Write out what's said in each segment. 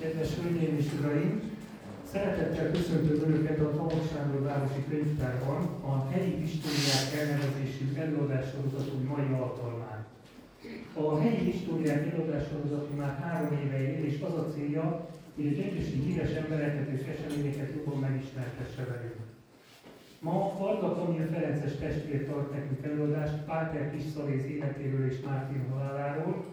Kedves Hölgyeim és Uraim! Szeretettel köszöntöm Önöket a Tamok Sándor Városi Könyvtárban a helyi históriák elnevezésű előadássorozatunk mai alkalmán. A helyi históriák előadássorozatunk már három éve él, és az a célja, hogy a gyönyörűség híres embereket és eseményeket jobban megismertesse velünk. Ma Varga Kamil Ferences testvér tart nekünk előadást Páter Kisszaléz életéről és Mártin haláláról,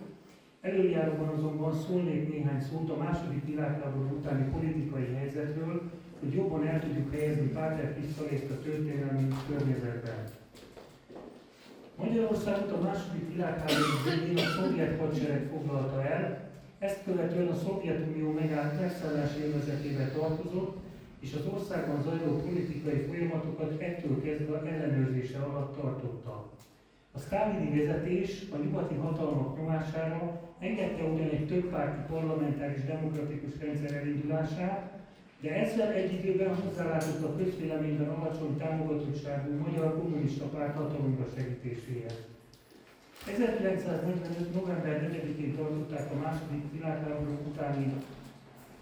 Előjáróban azonban szólnék néhány szót a második világháború utáni politikai helyzetről, hogy jobban el tudjuk helyezni Páter Pisztalészt a történelmi környezetben. Magyarországot a második világháború végén a szovjet hadsereg foglalta el, ezt követően a Szovjetunió megállt megszállás élvezetébe tartozott, és az országban zajló politikai folyamatokat ettől kezdve ellenőrzése alatt tartotta. A sztálini vezetés a nyugati hatalmak nyomására engedte ugyan egy többpárti parlamentáris demokratikus rendszer elindulását, de ezzel egy időben hozzálátott a közvéleményben alacsony támogatottságú magyar kommunista párt hatalomra segítéséhez. 1945. november 4-én tartották a második világháború utáni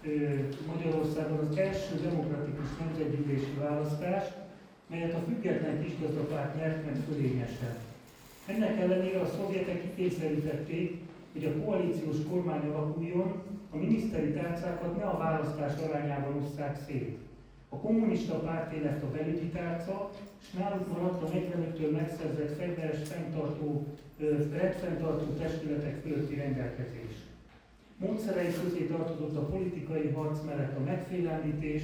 ö, Magyarországon az első demokratikus nemzetgyűlési választást, melyet a független kisgazdapárt nyert meg fölényesen. Ennek ellenére a szovjetek kikényszerítették, hogy a koalíciós kormány alakuljon, a miniszteri tárcákat ne a választás arányában osszák szét. A kommunista párt lett a belügyi tárca, és náluk maradt a 45-től megszerzett fegyveres fenntartó, rendfenntartó testületek fölötti rendelkezés. Módszerei közé tartozott a politikai harc mellett a megfélemlítés,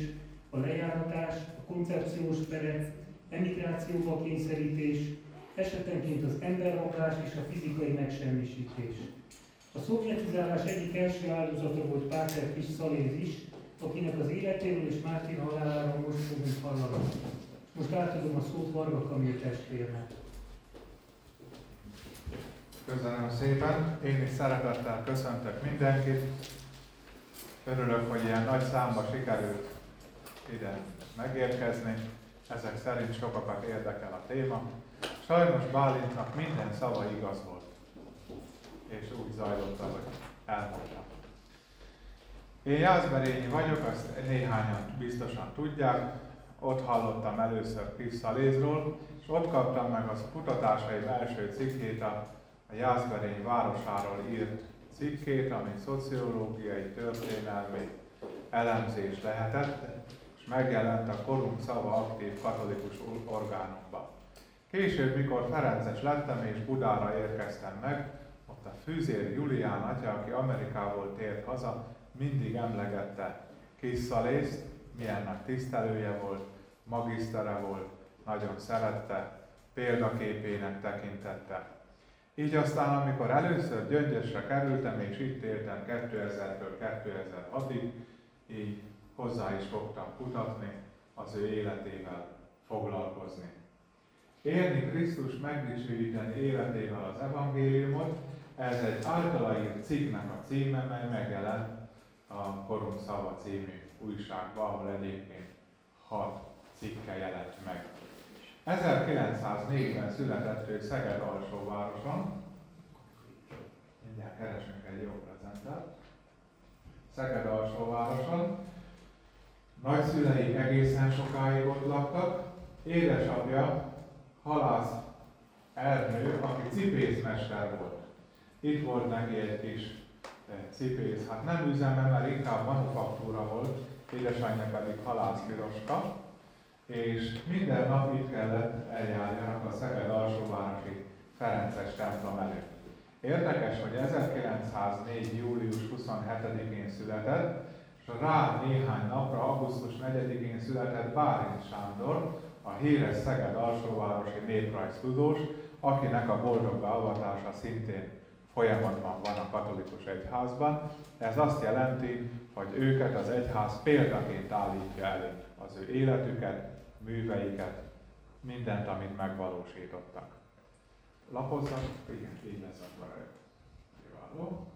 a lejáratás, a koncepciós perec, emigrációba kényszerítés, esetenként az emberrablás és a fizikai megsemmisítés. A szovjetizálás egyik első áldozata volt Páter Kis Szaléz is, akinek az életéről és Mártin haláláról most fogunk hallani. Most átadom a szót Varga Kamil testvérnek. Köszönöm szépen. Én is szeretettel köszöntök mindenkit. Örülök, hogy ilyen nagy számba sikerült ide megérkezni. Ezek szerint sokakat érdekel a téma. Sajnos Bálintnak minden szava igaz volt. És úgy zajlott, ahogy elmondtam. Én Jászberényi vagyok, azt néhányan biztosan tudják. Ott hallottam először Lézról, és ott kaptam meg az kutatásaim első cikkét, a, Jászberény városáról írt cikkét, ami szociológiai, történelmi elemzés lehetett, és megjelent a korunk szava aktív katolikus orgánumban. Később, mikor Ferences lettem és Budára érkeztem meg, a Fűzér Julián atya, aki Amerikából tért haza, mindig emlegette Kisszalészt, milyen nagy tisztelője volt, magisztere volt, nagyon szerette, példaképének tekintette. Így aztán, amikor először Gyöngyösre kerültem, és itt éltem 2000-től 2006-ig, így hozzá is fogtam kutatni, az ő életével foglalkozni élni Krisztus megdicsőíteni életével az evangéliumot, ez egy általa írt cikknek a címe, mely megjelent a Korunk Szava című újságban, ahol egyébként hat cikke jelent meg. 1904-ben született ő Szeged alsóvároson, mindjárt keresünk egy jó prezentát, Szeged alsóvároson, nagyszülei egészen sokáig ott laktak, édesapja halász Ernő, aki cipészmester volt. Itt volt neki egy kis eh, cipész, hát nem üzeme, mert inkább manufaktúra volt, édesanyja pedig halász piroska, és minden nap itt kellett eljárjanak a Szeged alsóvárosi Ferences templom előtt. Érdekes, hogy 1904. július 27-én született, és rá néhány napra, augusztus 4-én született Bálint Sándor, a híres Szeged alsóvárosi néprajztudós, akinek a boldog beavatása szintén folyamatban van a katolikus egyházban. Ez azt jelenti, hogy őket az egyház példaként állítja elő az ő életüket, műveiket, mindent, amit megvalósítottak. Lapozzak, igen, így lesz akkor Kiváló.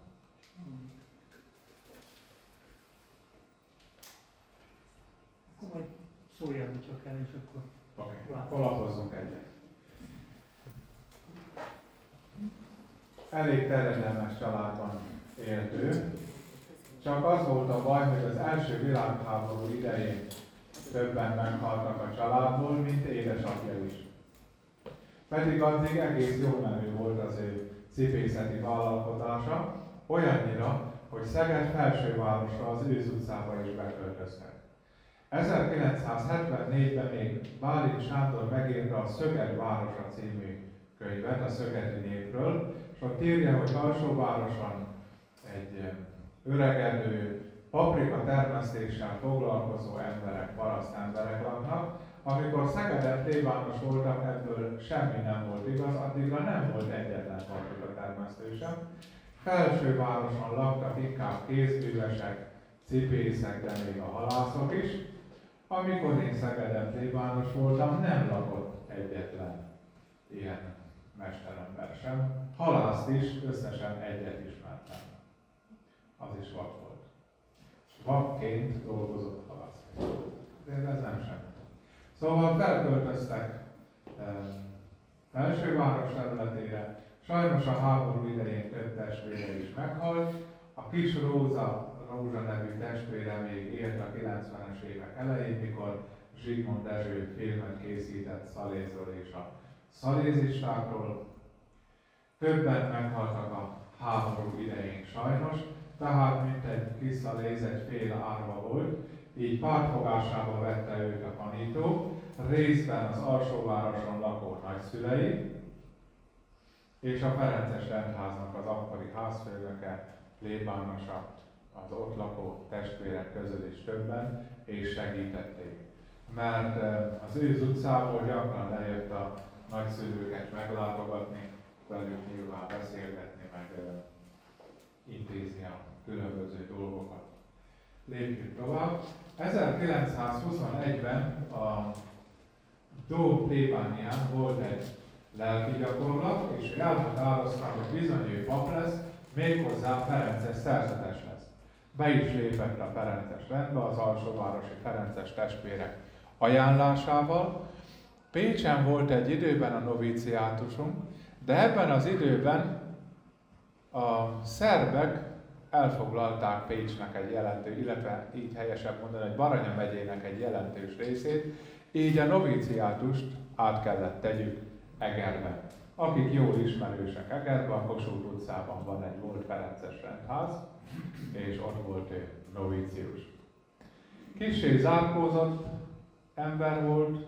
Majd szóljon csak el, és akkor... Oké, okay. akkor lapozzunk egyet. Elég terjedelmes családban élt ő. csak az volt a baj, hogy az első világháború idején többen meghaltak a családból, mint édesapja is. Pedig addig egész jó menő volt az ő cipészeti vállalkozása, olyannyira, hogy Szeged felsővárosra az ősz utcába is beköltöztek. 1974-ben még Bálint Sándor megírta a Szöged városa című könyvet a szögedi népről, ott írja, hogy alsóvároson egy öregedő, paprika termesztéssel foglalkozó emberek, paraszt emberek laknak, amikor Szegeden plébános voltak, ebből semmi nem volt igaz, addigra nem volt egyetlen paprika termesztő sem. Felsővároson laktak inkább kézművesek, cipészek, de még a halászok is. Amikor én Szegeden plébános voltam, nem lakott egyetlen ilyen mesterember sem. Halászt is összesen egyet ismertem. Az is vak volt. Vakként dolgozott halászként. De ez nem semmi. Szóval felköltöztek felsőváros területére, sajnos a háború idején több testvére is meghalt, a kis Róza, Rózsa nevű testvére még élt a 90-es évek elején, mikor Zsigmond Dezső filmet készített Szalézról és a szalézistákról. Többen meghaltak a háború idején sajnos, tehát mint egy kis szaléz egy fél árva volt, így pártfogásába vette őt a tanító, részben az alsóvároson lakó nagyszülei, és a Ferences rendháznak az akkori házfőnöke, plébánosa, az ott lakó testvérek közül is többen, és segítették. Mert az ő utcából gyakran lejött a nagyszülőket meglátogatni, velük nyilván beszélgetni, meg intézni a különböző dolgokat. Lépjünk tovább. 1921-ben a Dó plébánián volt egy lelki gyakorlat, és elhatározta, hogy bizony ő pap lesz, méghozzá Ferences szerzetes lesz. Be is lépett a Ferences rendbe az alsóvárosi Ferences testvérek ajánlásával. Pécsen volt egy időben a novíciátusunk, de ebben az időben a szerbek elfoglalták Pécsnek egy jelentő, illetve így helyesebb mondani, hogy Baranya megyének egy jelentős részét, így a novíciátust át kellett tegyük Egerbe. Akik jól ismerősek Egerbe, a Kossuth utcában van egy volt Ferences rendház, és ott volt ő novícius. Kissé zárkózott ember volt,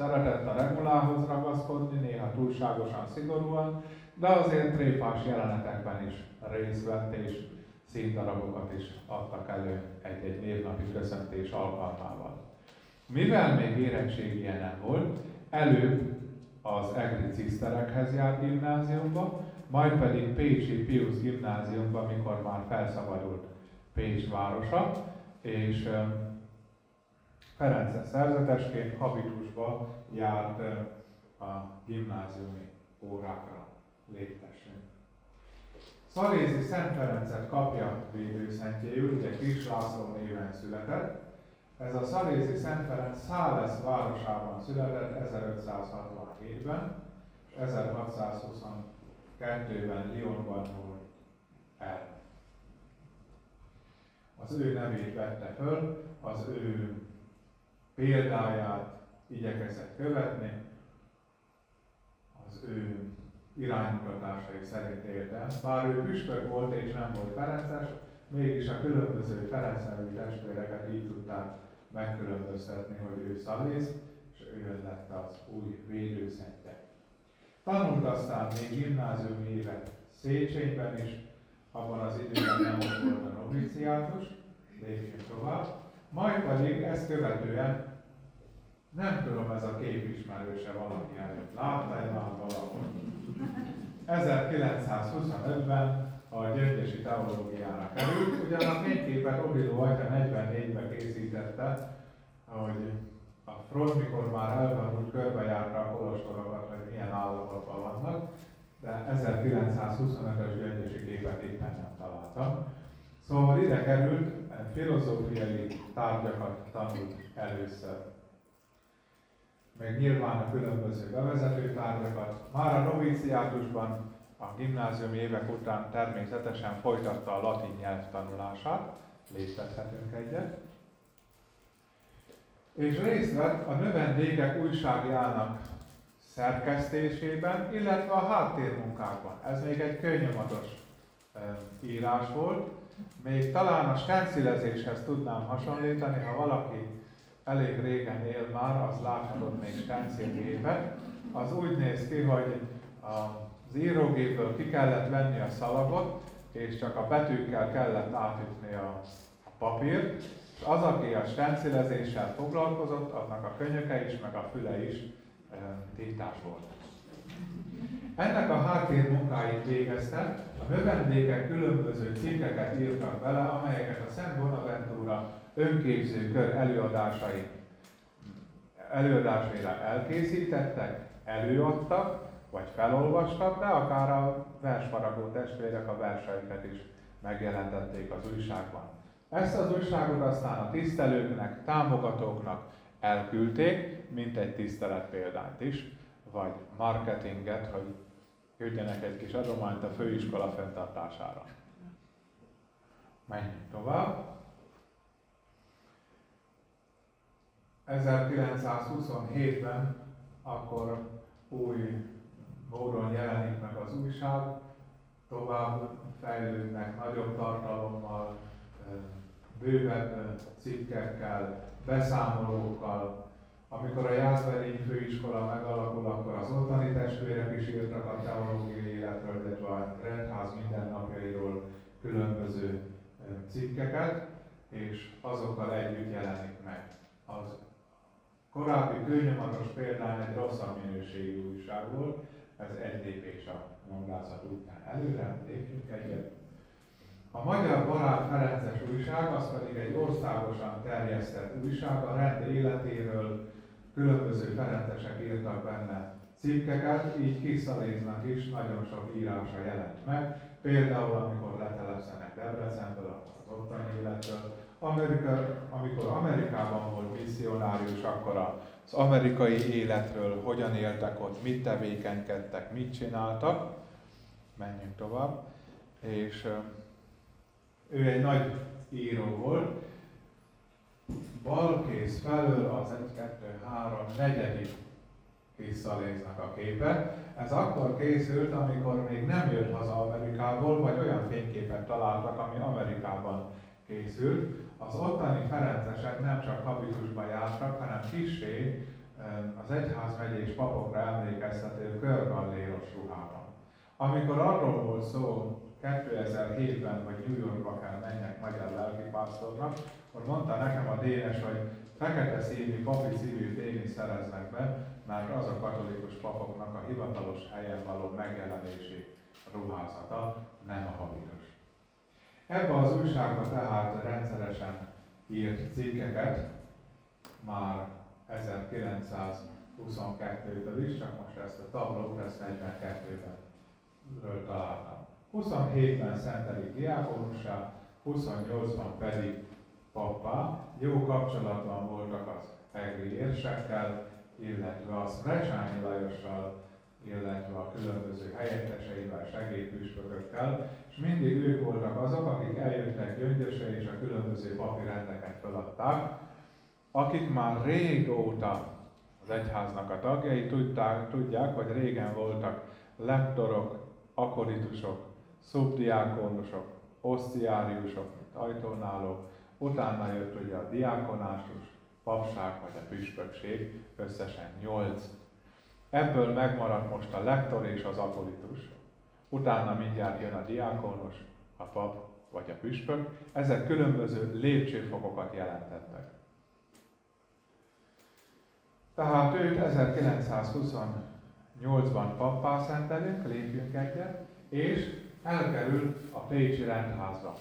szeretett a regulához ragaszkodni, néha túlságosan szigorúan, de azért tréfás jelenetekben is részt vett, és színdarabokat is adtak elő egy-egy névnapi köszöntés alkalmával. Mivel még érettségije nem volt, előbb az Egri Ciszterekhez járt gimnáziumba, majd pedig Pécsi Pius gimnáziumba, mikor már felszabadult Pécs városa, és Ferences szerzetesként habitusba járt a gimnáziumi órákra létesünk. Szalézi Szent Ferencet kapja védőszentjéül, ugye Kis László néven született, ez a Szalézi Szent Ferenc Szálesz városában született 1567-ben, és 1622-ben Lyonban volt el. Az ő nevét vette föl, az ő példáját igyekezett követni, az ő iránymutatásai szerint élte. Bár ő püspök volt és nem volt Ferences, mégis a különböző Ferenc nevű testvéreket így tudták megkülönböztetni, hogy ő Szalész, és ő lett az új védőszentje. Tanult aztán még gimnáziumi évet Széchenyben is, abban az időben nem volt a noviciátus, lépjünk tovább. Majd pedig ezt követően, nem tudom, ez a kép ismerőse valaki előtt. Látta-e már valahol? 1925-ben a gyöngyösi teológiára került. Ugyan a fényképet Obiló Atya 44-ben készítette, hogy a front, mikor már elvonult körbejárta a kolostorokat, hogy milyen állapotban vannak, de 1925-ös gyöngyösi képet éppen nem találtam. Szóval ide került, filozófiai tárgyakat tanult először. Meg nyilván a különböző bevezető tárgyakat. Már a noviciátusban a gimnáziumi évek után természetesen folytatta a latin nyelv tanulását, léptethetünk egyet. És részt vett a növendékek újságjának szerkesztésében, illetve a háttérmunkákban. Ez még egy könnyomatos írás volt. Még talán a stencilezéshez tudnám hasonlítani, ha valaki elég régen él már, az láthatott még stencilgépet. Az úgy néz ki, hogy az írógépből ki kellett venni a szalagot, és csak a betűkkel kellett átütni a, papírt, és az, aki a stencilezéssel foglalkozott, annak a könyöke is, meg a füle is e, tiltás volt. Ennek a háttérmunkáit végezte, a növendékek különböző cikkeket írtak bele, amelyeket a Szent Bonaventura önképző kör előadásai, előadásaira elkészítettek, előadtak, vagy felolvastak, de akár a versfaragó testvérek a verseiket is megjelentették az újságban. Ezt az újságot aztán a tisztelőknek, támogatóknak elküldték, mint egy tisztelet példányt is, vagy marketinget, hogy küldjenek egy kis adományt a főiskola fenntartására. Menjünk tovább. 1927-ben akkor új módon jelenik meg az újság, tovább fejlődnek nagyobb tartalommal, bővebb cikkekkel, beszámolókkal. Amikor a Jászberényi Főiskola megalakul, akkor az ottani testvérek is írtak a teológiai életről, illetve a rendház mindennapjairól különböző cikkeket, és azokkal együtt jelenik meg. Az korábbi kőnyomatos példány egy rosszabb minőségű újság volt, ez egy lépés a mondázat után előre, lépjünk egyet. A Magyar Barát Ferences újság, az pedig egy országosan terjesztett újság, a rend életéről különböző ferencesek írtak benne cikkeket, így Kiszaléznak is nagyon sok írása jelent meg. Például, amikor letelepszenek Debrecenből, az ottani életről. Amerika, amikor Amerikában volt misszionárius, akkor az amerikai életről, hogyan éltek ott, mit tevékenykedtek, mit csináltak. Menjünk tovább. És ő egy nagy író volt. Balkész felől az 1, 2, 3, negyedik visszaléznek a képe. Ez akkor készült, amikor még nem jött haza Amerikából, vagy olyan fényképet találtak, ami Amerikában készült. Az ottani ferencesek nem csak habitusban jártak, hanem kisé az egyház megyés papokra emlékeztető körgalléros ruhában. Amikor arról volt szó 2007-ben, hogy New Yorkba kell menjek magyar lelkipásztornak, akkor mondta nekem a Dénes, hogy fekete színű papi én is szereznek be, mert az a katolikus papoknak a hivatalos helyen való megjelenési ruházata, nem a habitus. Ebben az újságban tehát rendszeresen írt cikkeket, már 1922-ből is, csak most ezt a tablót, ezt 42-ben találtam. 27-ben szentelik diákonussá, 28-ban pedig pappá. Jó kapcsolatban voltak az egri érsekkel, illetve a Szrecsányi Lajossal, illetve a különböző helyetteseivel, segédpüspökökkel, és mindig ők voltak azok, akik eljöttek Gyöngyösre és a különböző papi rendeket feladták, akik már régóta az egyháznak a tagjai, tudták, tudják, hogy régen voltak lektorok, akoritusok, szubdiákonusok, osztiáriusok, mint ajtónálók, utána jött ugye a diákonásus, papság vagy a püspökség, összesen nyolc Ebből megmaradt most a lektor és az akolitus. Utána mindjárt jön a diákonos, a pap vagy a püspök. Ezek különböző lépcsőfokokat jelentettek. Tehát őt 1928-ban pappá szentelünk, lépjünk egyet, és elkerül a Pécsi rendházba.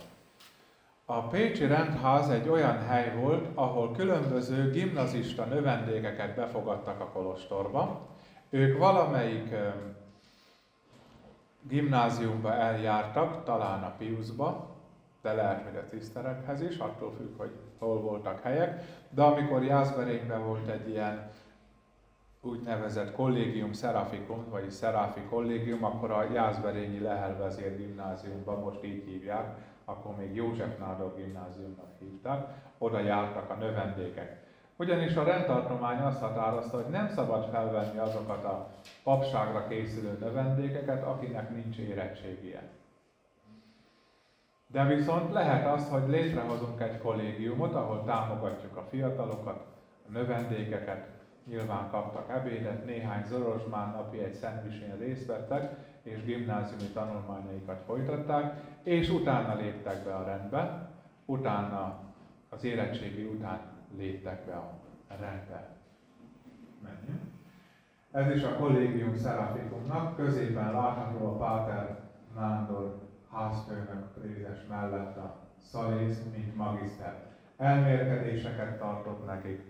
A Pécsi rendház egy olyan hely volt, ahol különböző gimnazista növendékeket befogadtak a kolostorba, ők valamelyik gimnáziumba eljártak, talán a Piuszba, de lehet, hogy a ciszterekhez is, attól függ, hogy hol voltak helyek. De amikor Jászberényben volt egy ilyen úgynevezett kollégium Seraficum, vagy Serafi kollégium, akkor a Jászberényi Lehelvezér gimnáziumban, most így hívják, akkor még József Nádor gimnáziumnak hívták, oda jártak a növendékek. Ugyanis a rendtartomány azt határozta, hogy nem szabad felvenni azokat a papságra készülő növendékeket, akinek nincs érettségie. De viszont lehet az, hogy létrehozunk egy kollégiumot, ahol támogatjuk a fiatalokat, a növendékeket, nyilván kaptak ebédet, néhány Zorosmán napi egy szendvisén részt vettek, és gimnáziumi tanulmányaikat folytatták, és utána léptek be a rendbe, utána az érettségi után léptek be a rendbe. Menjünk. Ez is a kollégium Szerafikumnak, középen látható a Páter Nándor házfőnök prézes mellett a szalész, mint magiszter. Elmérkedéseket tartott nekik.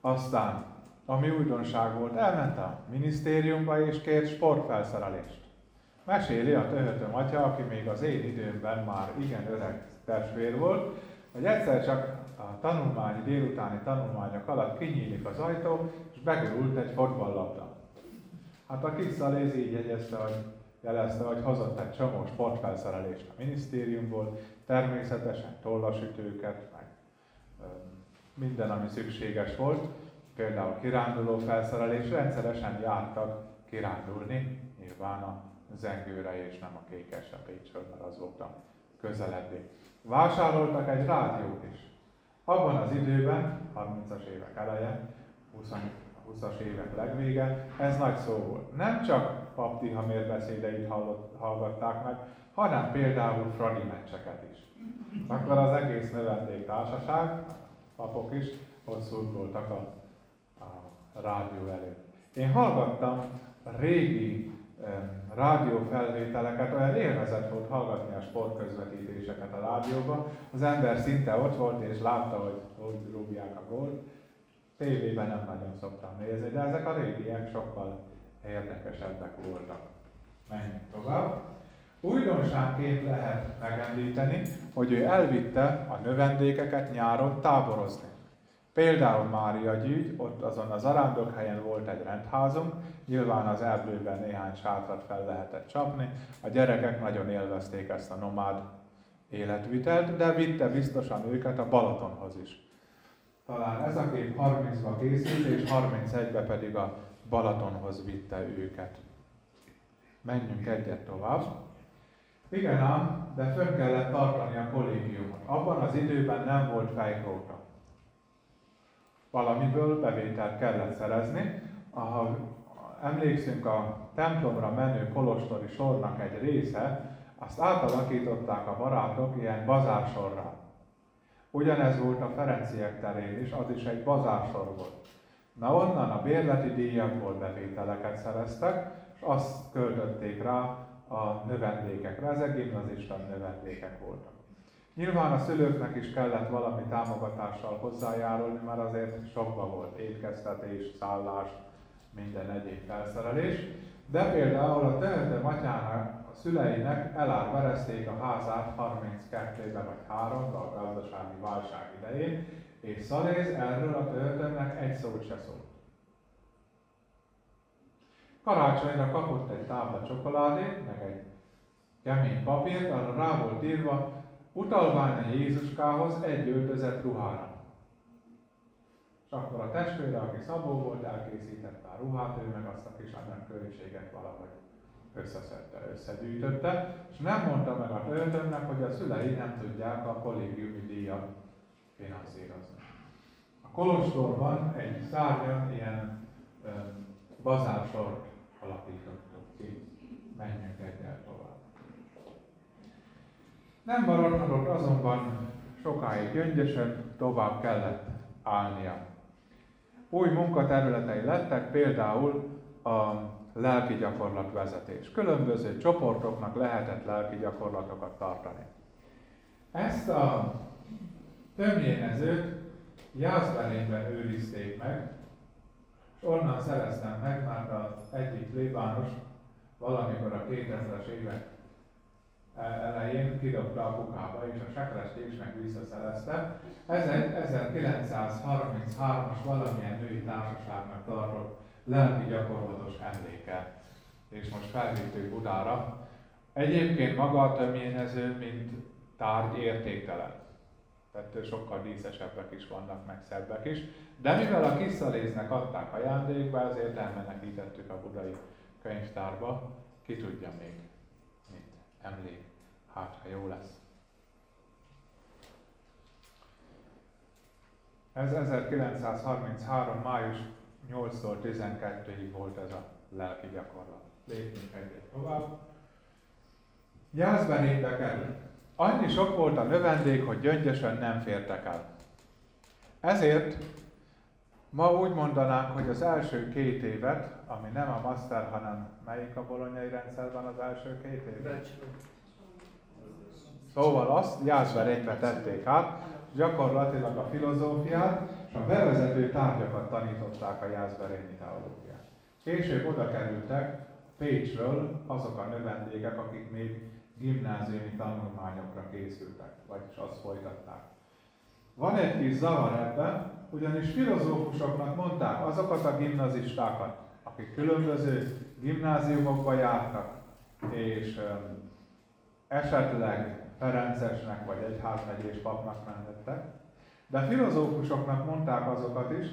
Aztán, ami újdonság volt, elment a minisztériumba és kért sportfelszerelést. Meséli a töhötöm atya, aki még az én időmben már igen öreg testvér volt, hogy egyszer csak a tanulmányi, délutáni tanulmányok alatt kinyílik az ajtó, és begurult egy fotballabda. Hát a kis szaléz így jegyezte, hogy jelezte, hogy hozott egy csomó sportfelszerelést a minisztériumból, természetesen tollasütőket, meg minden, ami szükséges volt, például kiránduló felszerelés, rendszeresen jártak kirándulni, nyilván a zengőre és nem a kékes a Pécsről, mert az volt a közeledni. Vásároltak egy rádiót is. Abban az időben, 30-as évek eleje, 20 20-as évek legvége, ez nagy szó volt. Nem csak pap Tihamér beszédeit hallgatták meg, hanem például Fradi meccseket is. Akkor az egész társaság, papok is, ott szurkoltak a, a rádió előtt. Én hallgattam régi rádiófelvételeket, olyan élvezet volt hallgatni a sportközvetítéseket a rádióban. Az ember szinte ott volt és látta, hogy hogy rúgják a gólt. Tévében nem nagyon szoktam nézni, de ezek a régiek sokkal érdekesebbek voltak. Menjünk tovább. Újdonságként lehet megemlíteni, hogy ő elvitte a növendékeket nyáron táborozni. Például Mária gyűjt, ott azon az arándokhelyen volt egy rendházunk, nyilván az erdőben néhány sátrat fel lehetett csapni, a gyerekek nagyon élvezték ezt a nomád életvitelt, de vitte biztosan őket a Balatonhoz is. Talán ez a kép 30-ba készült, és 31-be pedig a Balatonhoz vitte őket. Menjünk egyet tovább. Igen ám, de fönn kellett tartani a kollégiumot. Abban az időben nem volt fejkóta. Valamiből bevételt kellett szerezni. Ha emlékszünk a templomra menő kolostori sornak egy része, azt átalakították a barátok ilyen bazársorra. Ugyanez volt a Ferenciek terén is, az is egy bazársor volt. Na onnan a bérleti díjakból bevételeket szereztek, és azt költötték rá a növendékekre. Ezek gimnazista növendékek voltak. Nyilván a szülőknek is kellett valami támogatással hozzájárulni, mert azért sokba volt étkeztetés, szállás, minden egyéb felszerelés. De például a tehető matyának, a szüleinek elárverezték a házát 32-ben vagy 3 a gazdasági válság idején, és Szaléz erről a töltőnek egy szót se szólt. Karácsonyra kapott egy tábla csokoládét, meg egy kemény papírt, arra rá volt írva, utalvány a Jézuskához egy öltözett ruhára. És akkor a testvére, aki Szabó volt, elkészítette a ruhát, ő meg azt a kis költséget valahogy összeszedte, összegyűjtötte, és nem mondta meg a töltőmnek, hogy a szülei nem tudják a kollégiumi díjat finanszírozni. A Kolostorban egy szárnyan ilyen ö, bazársort alapítottuk ki. Menjünk tovább. Nem maradhatott azonban sokáig gyöngyösen, tovább kellett állnia. Új munkaterületei lettek, például a lelki gyakorlatvezetés. Különböző csoportoknak lehetett lelki gyakorlatokat tartani. Ezt a tömjénezőt Jászberényben őrizték meg, és onnan szereztem meg, mert az egyik plébános valamikor a 2000-es évek elején kidobta a kukába, és a sekrest is meg visszaszerezte. Ez egy 1933-as valamilyen női társaságnak tartott lelki gyakorlatos emléke. És most felvittük Budára. Egyébként maga a tömjénező, mint tárgy értéktelen. Tehát sokkal díszesebbek is vannak, meg szebbek is. De mivel a kiszaléznek adták ajándékba, ezért elmenekítettük a budai könyvtárba. Ki tudja még, mit emlék, hát ha jó lesz. Ez 1933. május 8-tól 12-ig volt ez a lelki gyakorlat. Lépjünk egyet tovább. Jászberénybe kerül. Annyi sok volt a növendék, hogy gyöngyösen nem fértek el. Ezért ma úgy mondanánk, hogy az első két évet, ami nem a master, hanem melyik a bolonyai rendszerben az első két év? Szóval azt Jászberénybe tették át, gyakorlatilag a filozófiát és a bevezető tárgyakat tanították a Jászberényi teológiát. Később oda kerültek Pécsről azok a növendégek, akik még gimnáziumi tanulmányokra készültek, vagyis azt folytatták. Van egy kis zavar ebben, ugyanis filozófusoknak mondták azokat a gimnazistákat, akik különböző gimnáziumokba jártak, és esetleg Ferencesnek vagy egyházmegyés papnak mentettek, de filozófusoknak mondták azokat is,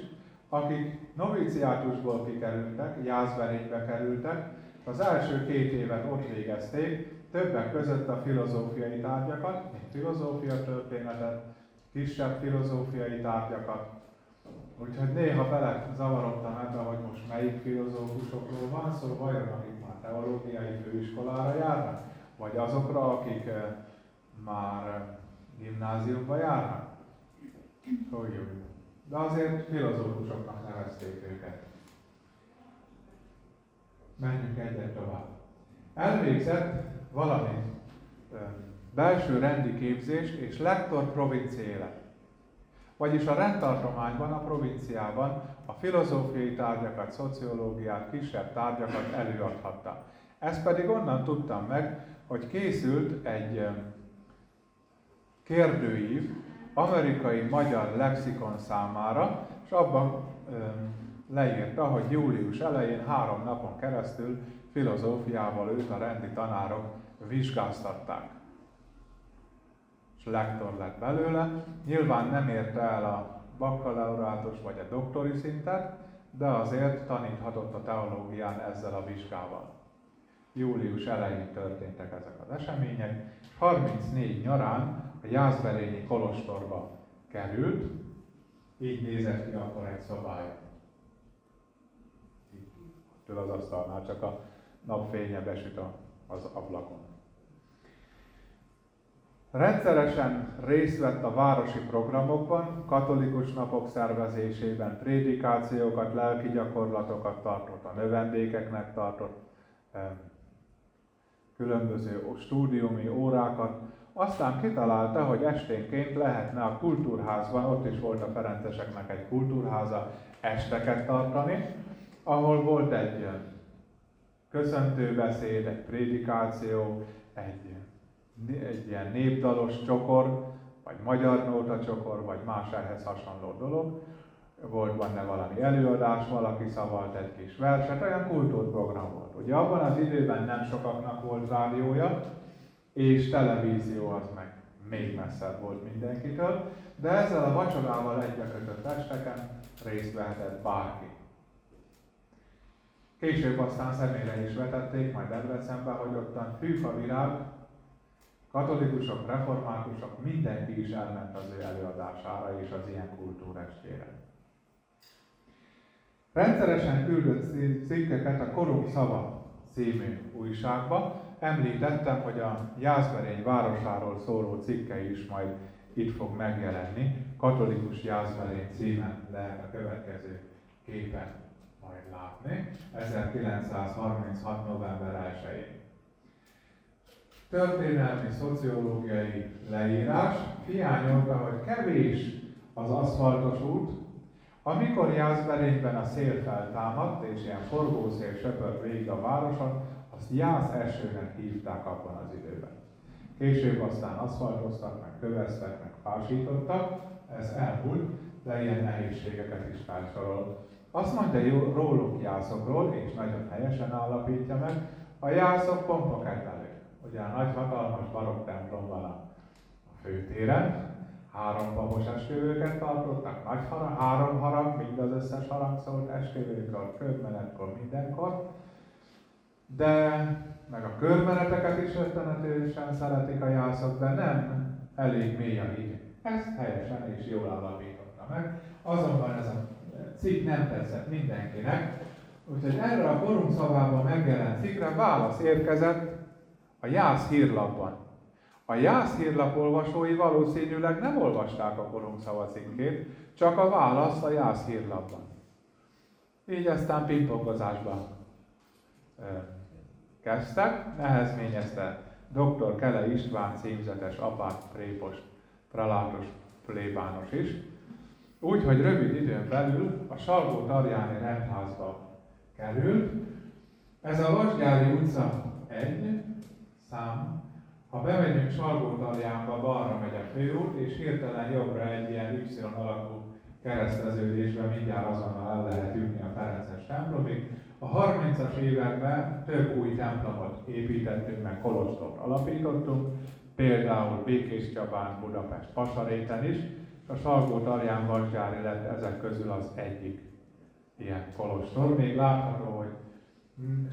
akik noviciátusból kikerültek, jászberénybe kerültek, az első két évet ott végezték, többek között a filozófiai tárgyakat, mint filozófia történetet, kisebb filozófiai tárgyakat. Úgyhogy néha bele zavarodtam ebbe, hogy most melyik filozófusokról van szó, vajon akik már teológiai főiskolára járnak, vagy azokra, akik eh, már eh, gimnáziumba járnak. Jó. De azért filozófusoknak nevezték őket. Menjünk egyet tovább. Elvégzett valami belső rendi képzést és lektor provinciéle. Vagyis a rendtartományban, a provinciában a filozófiai tárgyakat, szociológiát, kisebb tárgyakat előadhatta. Ezt pedig onnan tudtam meg, hogy készült egy kérdőív amerikai magyar lexikon számára, és abban leírta, hogy július elején három napon keresztül filozófiával őt a rendi tanárok vizsgáztatták. És lektor lett belőle. Nyilván nem érte el a bakalaurátus vagy a doktori szintet, de azért taníthatott a teológián ezzel a vizsgával. Július elején történtek ezek az események, 34 nyarán a Jászberényi Kolostorba került, így nézett ki akkor egy szobája. Től az asztalnál csak a napfénye besüt az ablakon. Rendszeresen részt vett a városi programokban, katolikus napok szervezésében, prédikációkat, lelki gyakorlatokat tartott, a növendékeknek tartott, különböző stúdiumi órákat, aztán kitalálta, hogy esténként lehetne a kultúrházban, ott is volt a Ferenceseknek egy kultúrháza, esteket tartani, ahol volt egy köszöntőbeszéd, egy prédikáció, egy, egy ilyen népdalos csokor, vagy magyar nóta csokor, vagy más ehhez hasonló dolog. Volt benne valami előadás, valaki szavalt egy kis verset, olyan kultúrprogram volt. Ugye abban az időben nem sokaknak volt rádiója, és televízió az meg még messzebb volt mindenkitől, de ezzel a vacsorával egybekötött esteken részt vehetett bárki. Később aztán személyre is vetették, majd Debrecenbe, hogy ottan hűfa virág, katolikusok, reformátusok, mindenki is elment az ő előadására és az ilyen kultúrestére. Rendszeresen küldött cikkeket a Korom Szava című újságba. Említettem, hogy a Jászberény városáról szóló cikke is majd itt fog megjelenni. Katolikus Jászberény címen lehet a következő képen majd látni, 1936. november 1-én. Történelmi, szociológiai leírás hiányolta, hogy kevés az aszfaltos út, amikor Jászberényben a szél feltámadt, és ilyen forgószél söpört végig a városon, azt Jász esőnek hívták abban az időben. Később aztán aszfaltoztak, meg köveztek, meg fásítottak, ez elmúlt, de ilyen nehézségeket is felsorol azt mondja róluk jászokról, és nagyon helyesen állapítja meg, a jászok pompa kedvelők. Ugye a nagy hatalmas barokk templom van a, főtéren, három papos esküvőket tartottak, nagy harang, három harang, mind az összes harang szólt esküvőkor, körmenetkor, mindenkor. De meg a körmeneteket is öttenetősen szeretik a jászok, de nem elég mély a híg. Ezt helyesen és jól állapította meg. Azonban ez a cikk nem tetszett mindenkinek, úgyhogy erre a korunk szavában megjelent cikkre válasz érkezett a Jász hírlapban. A Jász hírlap olvasói valószínűleg nem olvasták a korunk szava cikkét, csak a választ a Jász hírlapban. Így aztán pingpongozásba kezdtek, nehezményezte dr. Kele István címzetes apát, prépos, pralátos, plébános is, úgy, hogy rövid időn belül a Salgó Tarjáni rendházba került. Ez a Vasgyári utca egy szám. Ha bemegyünk Salgó Tarjánba, balra megy a főút, és hirtelen jobbra egy ilyen Y alakú kereszteződésben mindjárt azonnal el lehet jutni a Ferences templomig. A 30-as években több új templomot építettünk, meg kolostort alapítottunk, például Békés Csabán, Budapest, Pasaréten is, a Salgó Tarján Vasgyári lett ezek közül az egyik ilyen kolostor. Még látható, hogy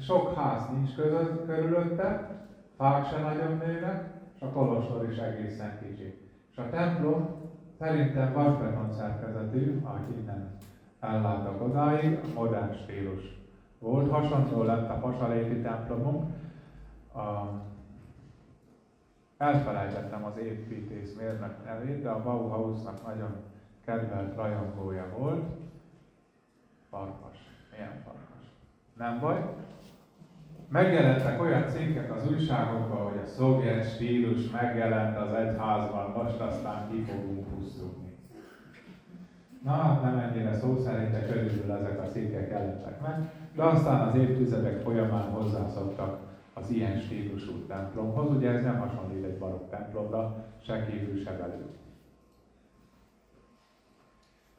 sok ház nincs között, körülötte, fák se nagyon nőnek, és a kolostor is egészen kicsi. És a templom szerintem vasbeton szerkezetű, ahogy innen ellátok odáig, modern stílus volt. Hasonló lett a Pasaléti templomunk. A, elfelejtettem az építész mérnök nevét, de a Bauhausnak nagyon kedvelt rajongója volt. Farkas. Milyen farkas? Nem baj. Megjelentek olyan cikkek az újságokban, hogy a szovjet stílus megjelent az egyházban, most aztán ki fogunk pusztulni. Na, hát nem ennyire szó szerint, de körülbelül ezek a cikkek jelentek meg, de aztán az évtizedek folyamán hozzászoktak az ilyen stílusú templomhoz. Ugye ez nem hasonlít egy barokk templomra, se kívül, se belül.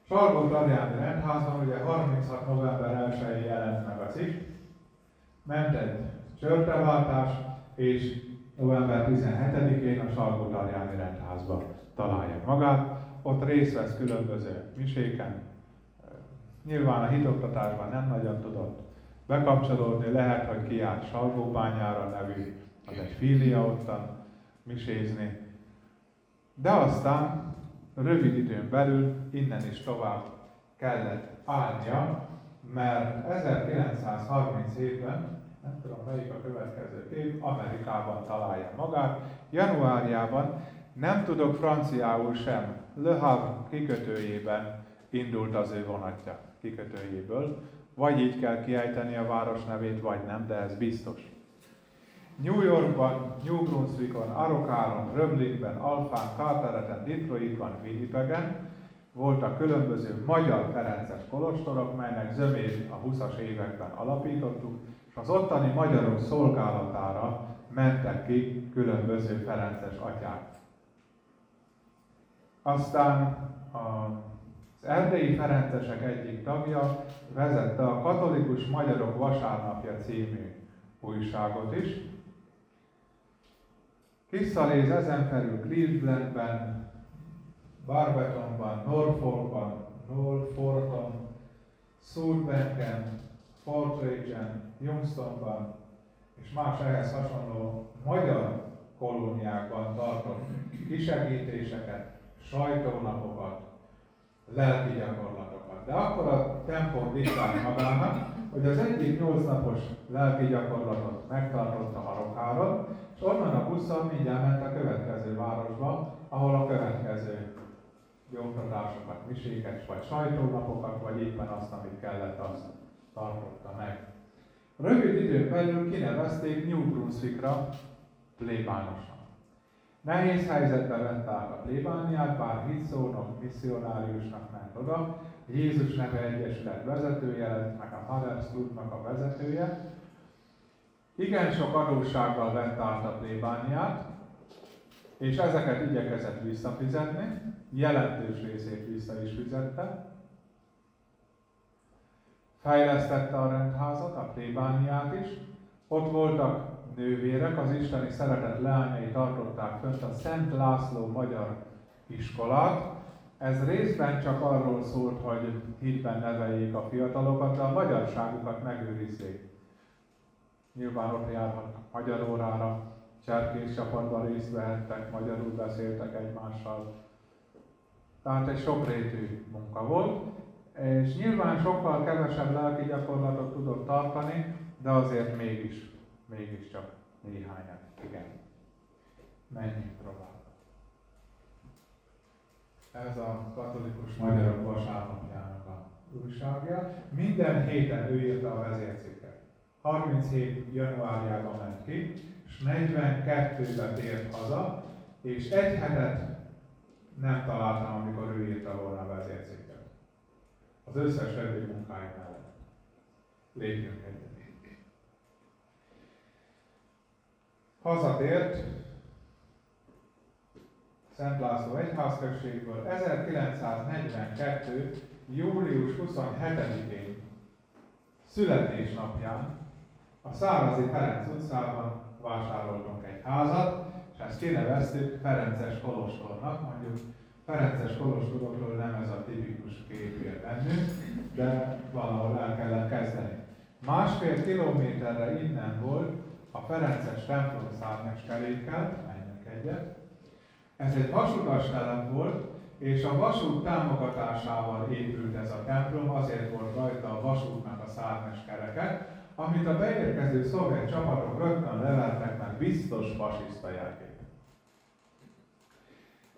Salgó Tarjáni rendházban ugye 36. november 1-én jelent meg a cikk, ment egy csörteváltás, és november 17-én a Salgó Tarjáni rendházba találja magát. Ott részt vesz különböző miséken. Nyilván a hitoktatásban nem nagyon tudott bekapcsolódni, lehet, hogy kiállt Salgóbányára nevű, az egy filia ottan misézni. De aztán rövid időn belül innen is tovább kellett állnia, mert 1937-ben, nem tudom melyik a következő év, Amerikában találja magát. Januárjában nem tudok franciául sem, Le Havre kikötőjében indult az ő vonatja kikötőjéből. Vagy így kell kiejteni a város nevét, vagy nem, de ez biztos. New Yorkban, New Brunswickon, Arokáron, Römlingben, Alfán, Cartereten, Detroitban, Winnipegen voltak különböző magyar ferences kolostorok, melynek zömét a 20-as években alapítottuk, és az ottani magyarok szolgálatára mentek ki különböző ferences atyák. Aztán az erdélyi ferencesek egyik tagja vezette a Katolikus Magyarok Vasárnapja című újságot is, Kiszaléz ezen felül Clevelandben, Barbetonban, Norfolkban, Norfolkon, Sulbanken, Portridge-en, Youngstonban és más ehhez hasonló magyar kolóniákban tartott kisegítéseket, sajtónapokat, lelki gyakorlatokat. De akkor a tempó diktált magának, hogy az egyik nyolc napos lelki gyakorlatot megtartotta Harokáron, és onnan a busszal mindjárt ment a következő városba, ahol a következő gyógytatásokat, miséket, vagy sajtónapokat, vagy éppen azt, amit kellett, azt tartotta meg. Rövid időn belül kinevezték New Brunswickra plébánosan. Nehéz helyzetbe vett át a plébániát, bár hitszónok, misszionáriusnak ment oda, Jézus neve egyesület vezetője lett, meg a Mothers Clubnak a vezetője. Igen sok adóssággal vett át a plébániát, és ezeket igyekezett visszafizetni, jelentős részét vissza is fizette. Fejlesztette a rendházat, a plébániát is, ott voltak nővérek az isteni szeretet leányai tartották fönt a Szent László Magyar Iskolát. Ez részben csak arról szólt, hogy hitben neveljék a fiatalokat, de a magyarságukat megőrizzék. Nyilván ott járhatnak magyar órára, cserkész csapatban részt vehettek, magyarul beszéltek egymással. Tehát egy sokrétű munka volt, és nyilván sokkal kevesebb lelki gyakorlatot tudott tartani, de azért mégis, mégiscsak néhányat. Igen. Menjünk tovább. Ez a katolikus magyarok vasárnapjának a újságja. Minden héten ő írta a vezércikket. 37 januárjában ment ki, és 42-ben tért haza, és egy hetet nem találtam, amikor ő írta volna a vezércikket. Az összes eddig munkája mellett. Lépjünk egyet. Hazatért Szent László egyházközségből 1942. július 27-én születésnapján a Szárazi Ferenc utcában vásároltunk egy házat, és ezt kineveztük Ferences Kolostornak, mondjuk Ferences Kolostorokról nem ez a tipikus kép bennünk, de valahol el kellett kezdeni. Másfél kilométerre innen volt a Ferences templom szárnyeskerékkel, menjünk egyet. Ez egy vasutas telep volt, és a vasút támogatásával épült ez a templom, azért volt rajta a vasútnak a szárnyas kereke, amit a beérkező szovjet csapatok rögtön levertek, mert biztos fasiszta jelkép.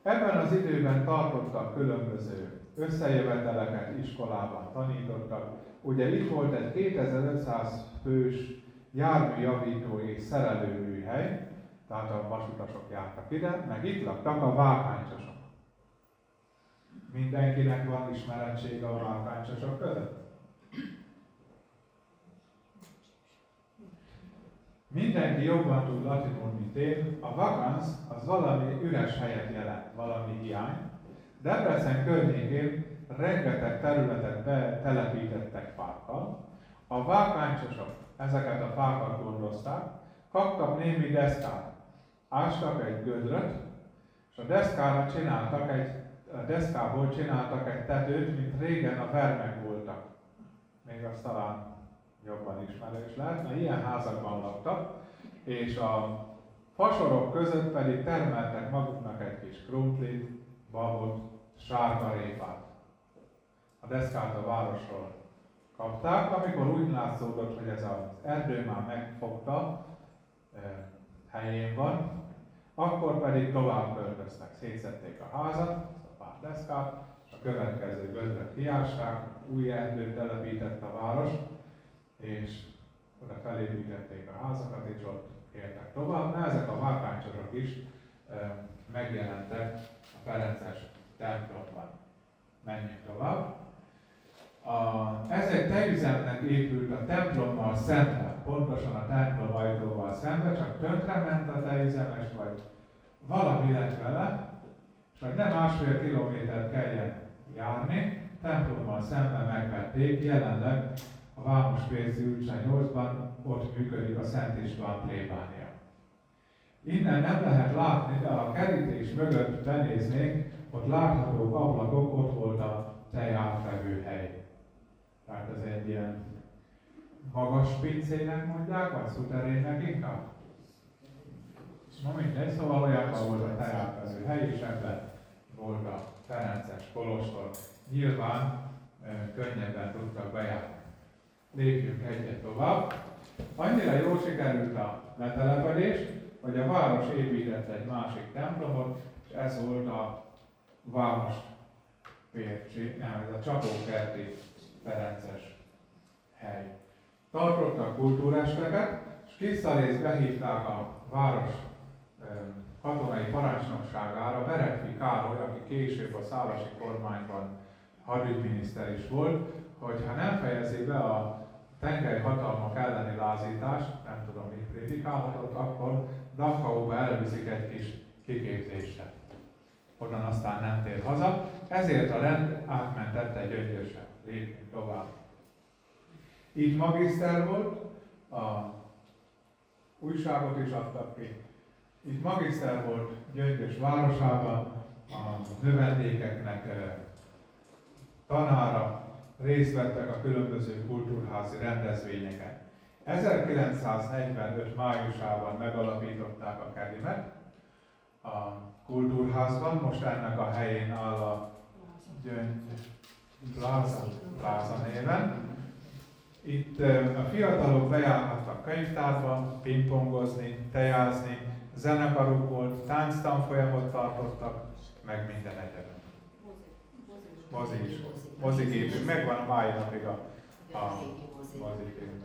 Ebben az időben tartottak különböző összejöveteleket, iskolában tanítottak. Ugye itt volt egy 2500 fős járműjavító és szerelőműhely, tehát a vasutasok jártak ide, meg itt laktak a vákánycsosok. Mindenkinek van ismeretsége a vákánycsosok között? Mindenki jobban tud latinul, mint én. A vakansz az valami üres helyet jelent, valami hiány. Debrecen környékén rengeteg területet betelepítettek fákkal. A vákánycsosok ezeket a fákat gondozták, kaptak némi deszkát, ástak egy gödröt, és a deszkára csináltak egy, a deszkából csináltak egy tetőt, mint régen a vermek voltak. Még azt talán jobban ismerős lehet, mert ilyen házakban laktak, és a fasorok között pedig termeltek maguknak egy kis krumplit, babot, sárgarépát. A deszkát a városról kapták, amikor úgy látszódott, hogy ez az erdő már megfogta, helyén van, akkor pedig tovább költöztek, szétszették a házat, a pár deszkát, a következő gödröt kiásták, új erdőt telepített a város, és oda felépítették a házakat, és ott éltek tovább. Na, ezek a vákánycsorok is megjelentek a Ferences templomban. Menjünk tovább. A, ez egy tejüzemnek épült a templommal szemben, pontosan a templom ajtóval szemben, csak tönkrement a tejüzemes, vagy valami lett vele, és hogy nem másfél kilométer kelljen járni, templommal szemben megvették, jelenleg a Vámos Pérci utcán 8-ban ott működik a Szent István plébánia. Innen nem lehet látni, de a kerítés mögött benéznénk, ott látható ablakok, ott volt a tej hely. Tehát ez egy ilyen magas pincének mondják, vagy szuterénnek inkább? Na mindegy, szóval olyan volt a tejátvevő hely, és ebben volt a Ferences Kolostor. Nyilván e, könnyebben tudtak bejárni. Lépjünk egyet tovább. Annyira jól sikerült a letelepedés, hogy a város épített egy másik templomot, és ez volt a Város Pércsi, nem, ez a Csapókerti Ferences hely. Tartottak kultúresteket, és Kiszarész behívták a város katonai parancsnokságára Berekfi Károly, aki később a szálasi kormányban hadügyminiszter is volt, hogy ha nem fejezi be a tengely hatalmak elleni lázítást, nem tudom, mit prédikálhatott, akkor Dachauba elviszik egy kis kiképzésre. Onnan aztán nem tér haza, ezért a rend átmentette gyöngyösen. Lépjünk tovább. Itt magiszter volt, a újságot is adtak ki. Itt magiszter volt Gyöngyös városában, a növendékeknek tanára, részt vettek a különböző kultúrházi rendezvényeken. 1945. májusában megalapították a Kerimet a kultúrházban, most ennek a helyén áll a Gyöngy Plaza, Plaza néven. Itt a fiatalok bejárhattak könyvtárba, pingpongozni, tejázni, zenekaruk volt, tánctanfolyamot tartottak, meg minden egyetem. Mozi is. Mozigépünk, megvan a mai napig a, a mozigépünk.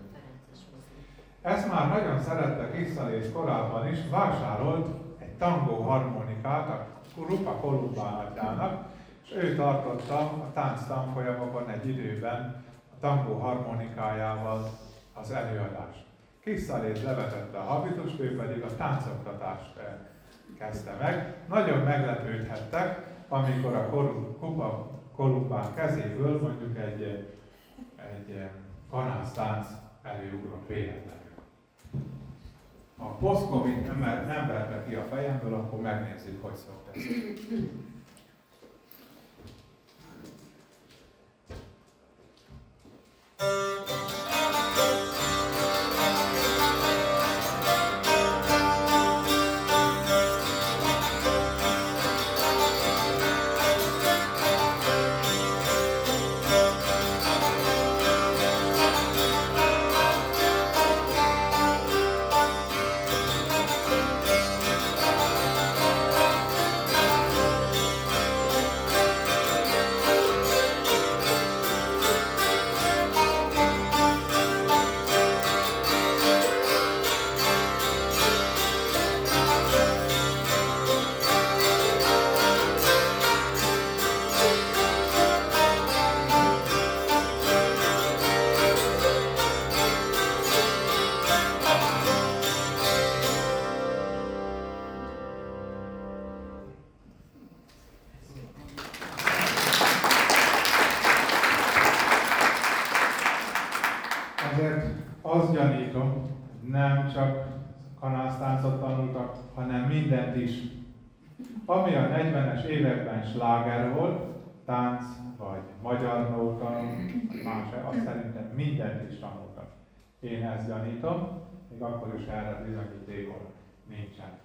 Ezt már nagyon szerette Kiszalész korábban is, vásárolt egy tangó harmonikát a Rupa Kolumbánatyának, és ő tartotta a tánc tanfolyamokon egy időben a tangó harmonikájával az előadást. Kiszalész levetette a habitust, ő pedig a táncoktatást kezdte meg. Nagyon meglepődhettek, amikor a Kupa Kolumbán kezéből mondjuk egy, egy kanásztánc előugrott véletlenül. A poszkovit nem, nem verte ki a fejemből, akkor megnézzük, hogy szokta. Ami magyar nóta, más, azt szerintem mindent is tanultak. Én ezt gyanítom, még akkor is erre bizonyítékon nincsen.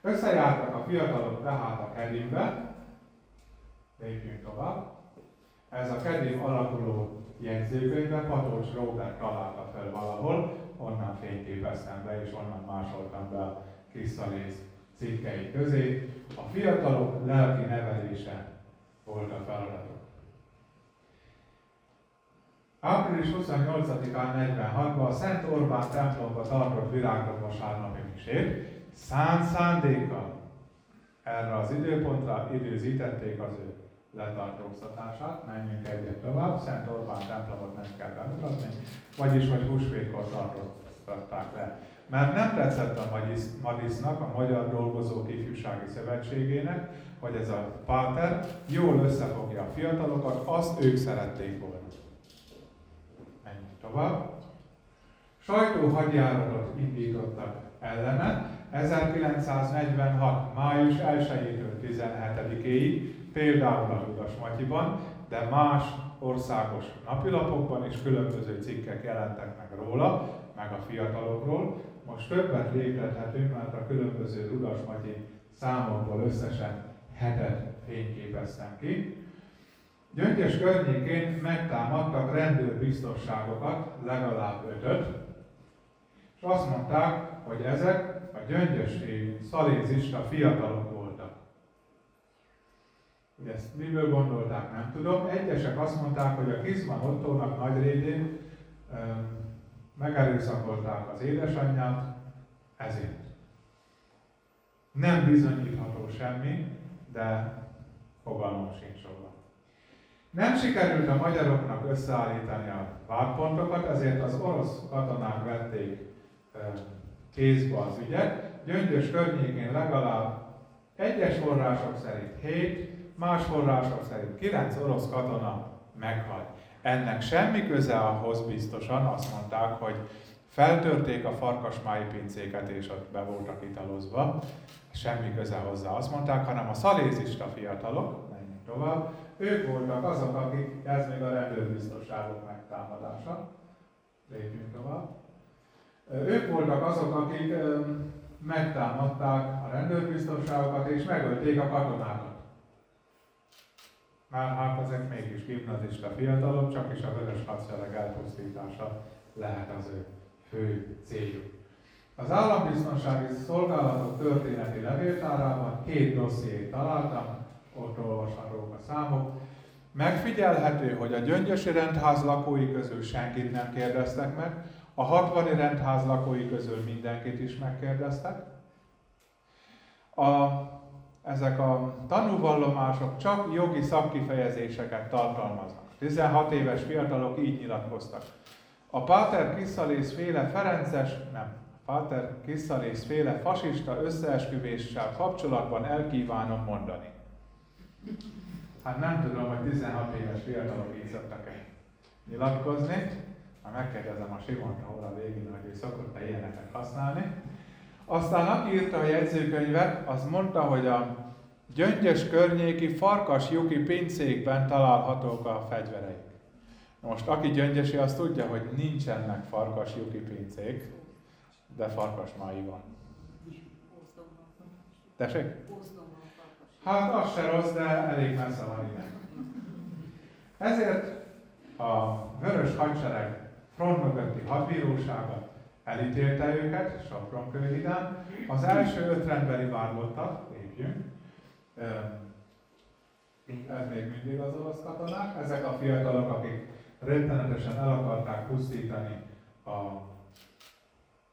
Összejártak a fiatalok tehát a kedimbe, lépjünk tovább. Ez a kedim alakuló jegyzőkönyvbe Patós Robert találta fel valahol, onnan fényképeztem be, és onnan másoltam be a Kriszalész cikkei közé. A fiatalok lelki nevelése volt a feladatok. Április 28-án 46-ban a Szent Orbán templomba tartott virágok vasárnapi misét, szánt szándékkal. Erre az időpontra időzítették az ő letartóztatását, menjünk egyet tovább, Szent Orbán templomot nem kell bemutatni, vagyis hogy húsvétkor tartották le. Mert nem tetszett a Madisznak, a Magyar Dolgozók Ifjúsági Szövetségének, hogy ez a páter jól összefogja a fiatalokat, azt ők szerették volna. Menjünk tovább. Sajtóhagyjáratot indítottak ellene 1946. május 1-től 17-éig, például a Ludas Matyiban, de más országos napilapokban is különböző cikkek jelentek meg róla, meg a fiatalokról, most többet léptethetünk, mert a különböző Rudas Matyi számokból összesen hetet fényképeztem ki. Gyöngyös környékén megtámadtak rendőrbiztosságokat, legalább ötöt, és azt mondták, hogy ezek a gyöngyösi szalézista fiatalok voltak. Ugye ezt miből gondolták, nem tudom. Egyesek azt mondták, hogy a Kizman Ottónak nagy rédén megerőszakolták az édesanyját, ezért. Nem bizonyítható semmi, de fogalmam sincs róla. Nem sikerült a magyaroknak összeállítani a vádpontokat, ezért az orosz katonák vették kézbe az ügyet. Gyöngyös környékén legalább egyes források szerint 7, más források szerint 9 orosz katona meghalt. Ennek semmi köze ahhoz biztosan, azt mondták, hogy Feltörték a farkasmái pincéket, és ott be voltak italozva. Semmi köze hozzá, azt mondták, hanem a szalézista fiatalok, menjünk tovább, ők voltak azok, akik, ez még a rendőrbiztosságok megtámadása, lépjünk tovább. Ők voltak azok, akik megtámadták a rendőrbiztonságokat és megölték a katonákat. Már hát ezek mégis gimnazista fiatalok, csak is a vörös hadsereg elpusztítása lehet az ő fő céljuk. Az állambiztonsági szolgálatok történeti levéltárában két dossziét találtam, ott olvashatók a számok. Megfigyelhető, hogy a Gyöngyösi rendház lakói közül senkit nem kérdeztek meg, a 60 rendház lakói közül mindenkit is megkérdeztek. A, ezek a tanúvallomások csak jogi szakkifejezéseket tartalmaznak. 16 éves fiatalok így nyilatkoztak. A Páter Kiszalész féle Ferences, nem, Páter Kiszalész féle fasista összeesküvéssel kapcsolatban elkívánom mondani. Hát nem tudom, hogy 16 éves fiatalok így szoktak-e nyilatkozni. Ha megkérdezem a Simont a végén, hogy ő szokott-e ilyeneket használni. Aztán aki írta a jegyzőkönyvet, az mondta, hogy a gyöngyös környéki farkas juki pincékben találhatók a fegyvereik. Most aki gyöngyösi, az tudja, hogy nincsenek farkas juki pincék, de farkas mái van. Tessék? Hát az se rossz, de elég messze van innen. Ezért a Vörös Hadsereg front mögötti hadbírósága elítélte őket Sopron Az első öt rendbeli vádlottak, lépjünk, ez még mindig az orosz katonák, ezek a fiatalok, akik rettenetesen el akarták pusztítani a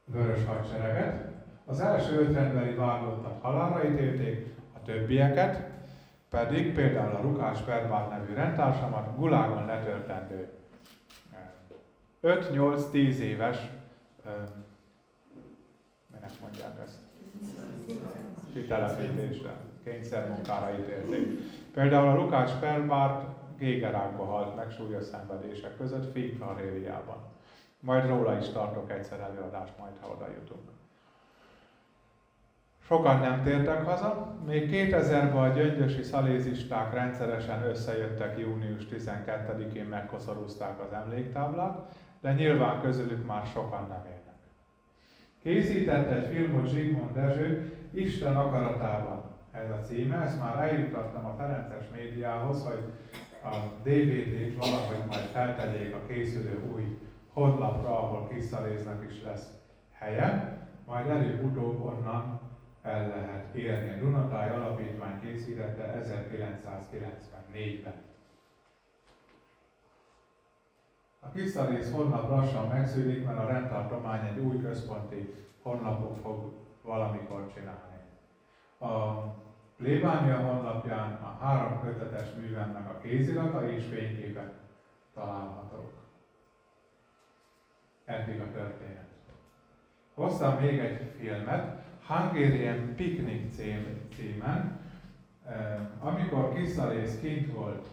vörös hadsereget. Az első öt rendbeli vádlottat halálra ítélték, többieket pedig például a Rukás Perbár nevű rendtársamat gulágon letöltendő 5-8-10 éves, minek mondják ezt? Kitelepítésre, kényszermunkára ítélték. Például a Lukács Perbárt gégerákba halt meg súlyos szenvedések között Fényfarériában. Majd róla is tartok egyszer előadást, majd ha oda jutunk. Sokan nem tértek haza, még 2000-ben a gyöngyösi szalézisták rendszeresen összejöttek június 12-én megkoszorúzták az emléktáblát, de nyilván közülük már sokan nem élnek. Készített egy filmot Zsigmond Dezső, Isten akaratában ez a címe, ezt már eljutottam a Ferences médiához, hogy a DVD-t valahogy majd feltegyék a készülő új honlapra, ahol kiszaléznek is lesz helye, majd előbb-utóbb onnan el lehet érni. A Dunatáj Alapítvány készítette 1994-ben. A Kiszarész honlap lassan megszűnik, mert a rendtartomány egy új központi honlapot fog valamikor csinálni. A plébánia honlapján a három kötetes művemnek a kézirata és fényképek találhatók. Eddig a történet. Hoztam még egy filmet, Hungarian Picnic cím, címen, amikor Kiszarész kint volt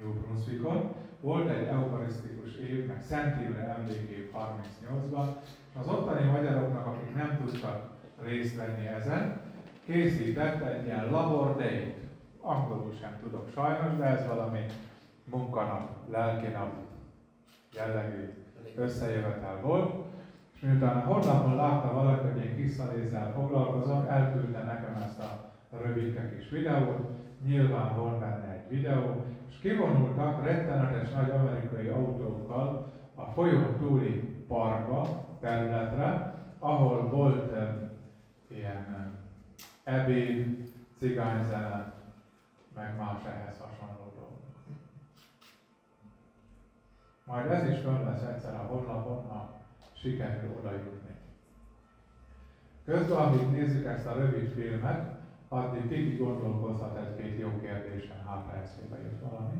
New Brunswickon, volt egy eukarisztikus év, meg Szent Imre emlékév 38-ban, és az ottani magyaroknak, akik nem tudtak részt venni ezen, készített egy ilyen labor day Angolul sem tudok sajnos, de ez valami munkanap, lelkinap jellegű összejövetel volt. És miután a honlapon látta valaki, hogy én kiszalézzel foglalkozom, elküldte nekem ezt a rövidke kis videót, nyilván volt benne egy videó, és kivonultak rettenetes nagy amerikai autókkal a folyó túli parkba, területre, ahol volt ilyen ebéd, cigányzene, meg más ehhez hasonló dolgok. Majd ez is fönn lesz egyszer a honlapon, ha sikerül oda jutni. Közben, amíg nézzük ezt a rövid filmet, addig Kiki gondolkozhat egy-két jó kérdésen, ha eszébe jut valami.